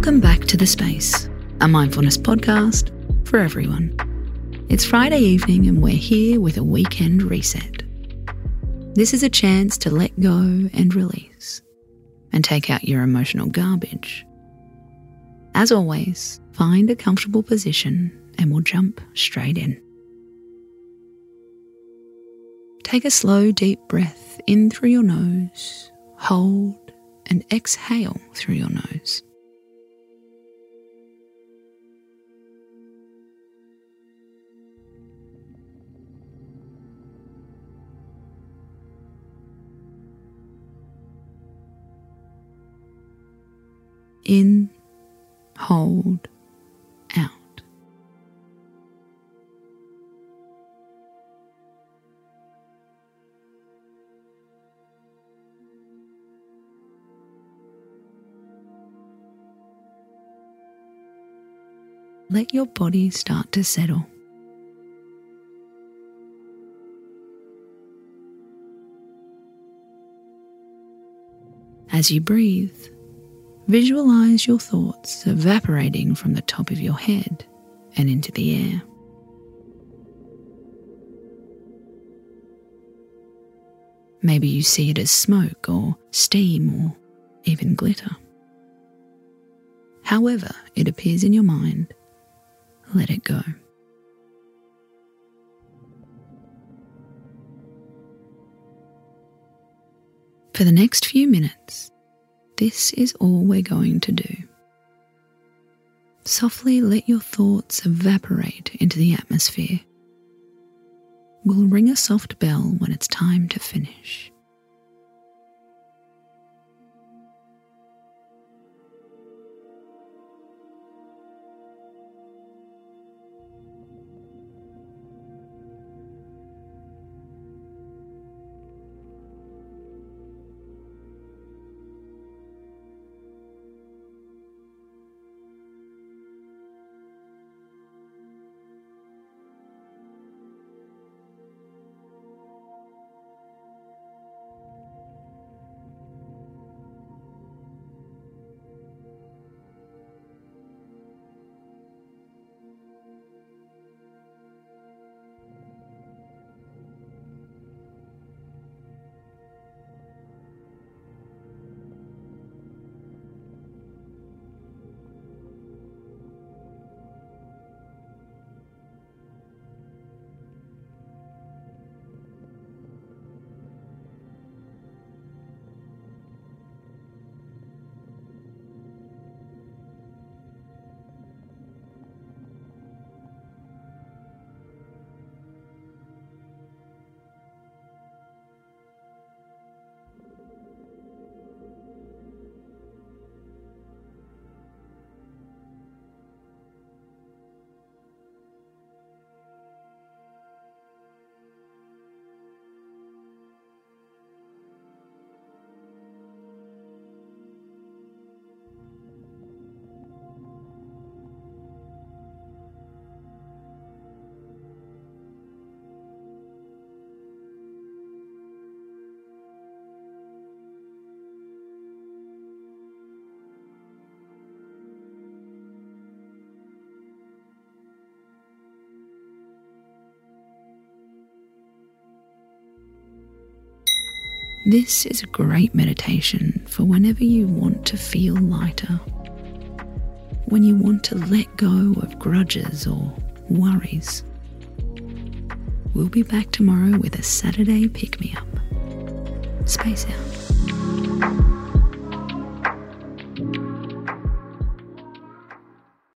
Welcome back to The Space, a mindfulness podcast for everyone. It's Friday evening and we're here with a weekend reset. This is a chance to let go and release and take out your emotional garbage. As always, find a comfortable position and we'll jump straight in. Take a slow, deep breath in through your nose, hold, and exhale through your nose. In, hold, out. Let your body start to settle. As you breathe, Visualize your thoughts evaporating from the top of your head and into the air. Maybe you see it as smoke or steam or even glitter. However, it appears in your mind, let it go. For the next few minutes, this is all we're going to do. Softly let your thoughts evaporate into the atmosphere. We'll ring a soft bell when it's time to finish. This is a great meditation for whenever you want to feel lighter, when you want to let go of grudges or worries. We'll be back tomorrow with a Saturday pick me up. Space out.